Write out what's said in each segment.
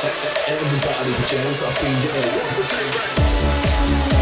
Everybody hands up in the air.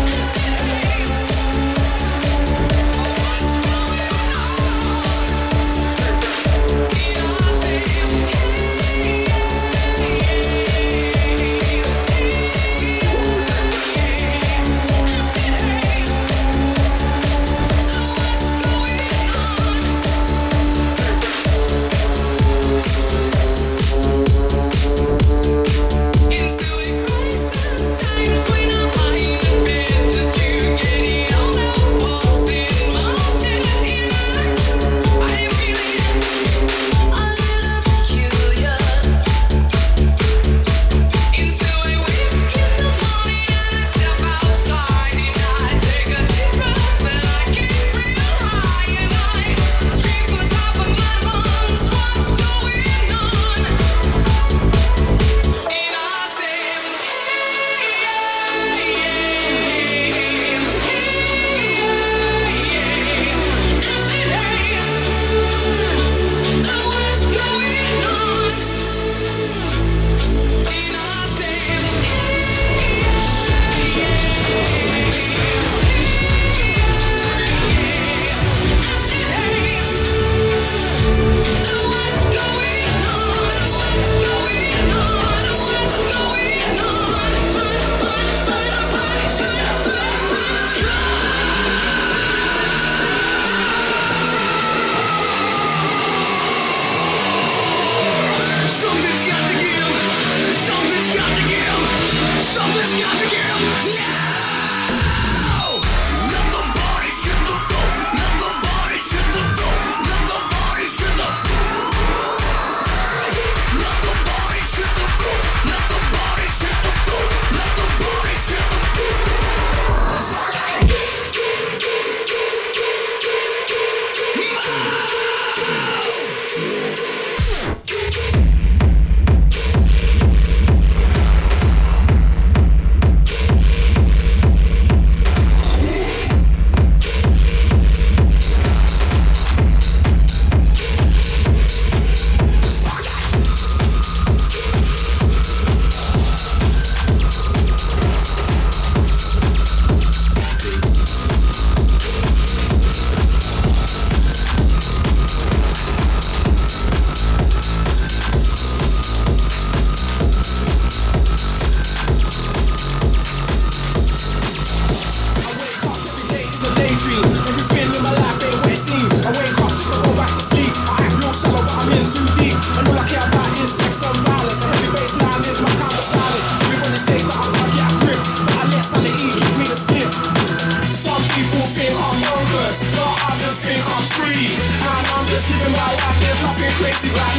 but I just think I'm free. And I'm just living my life,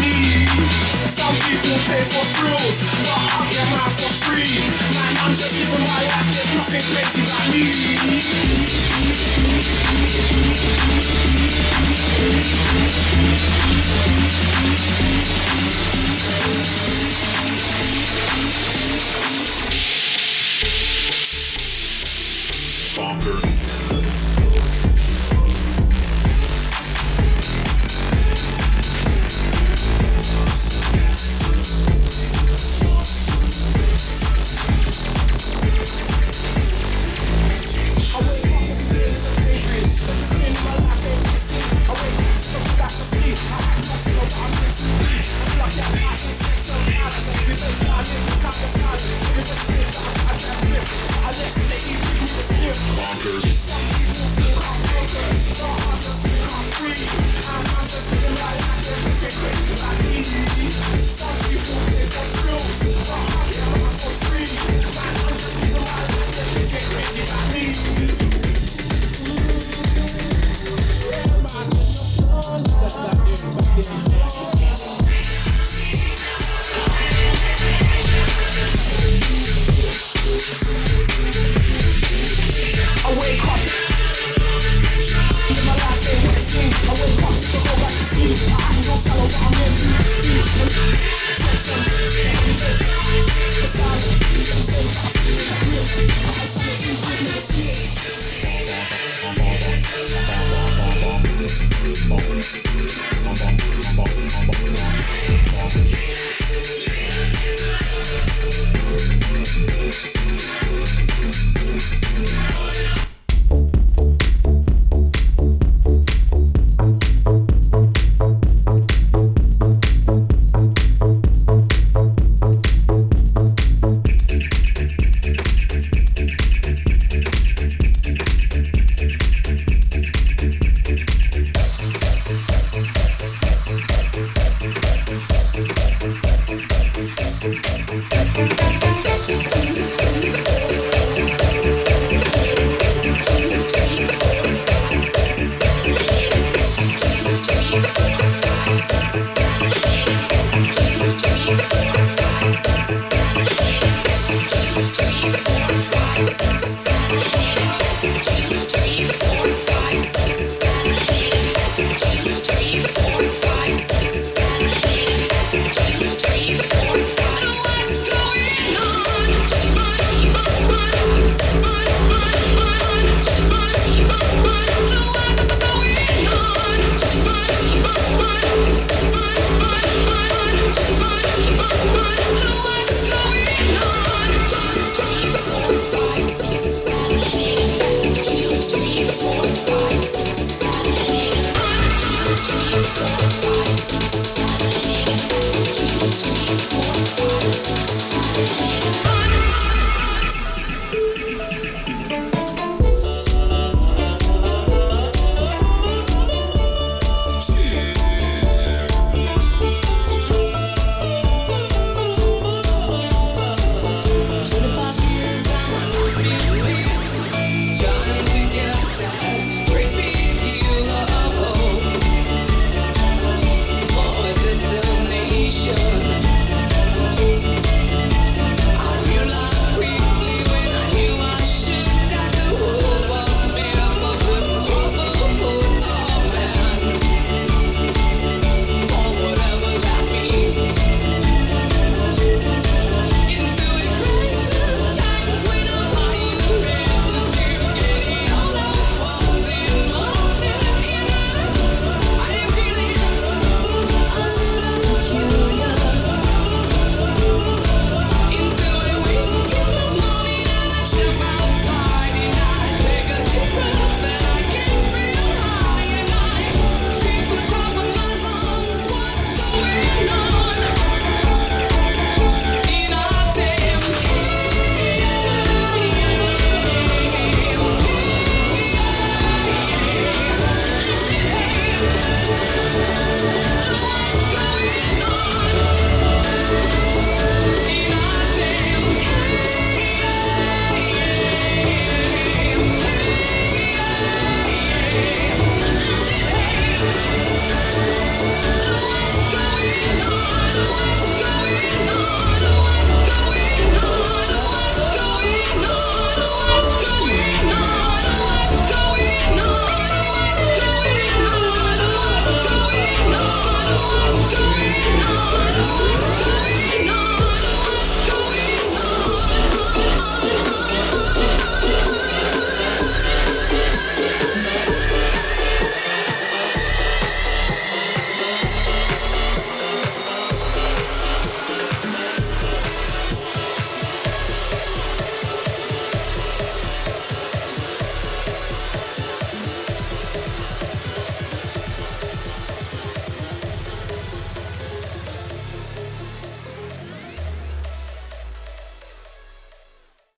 me. Some people pay for thrills, but I get mine for free. Man, I'm just living my life, me.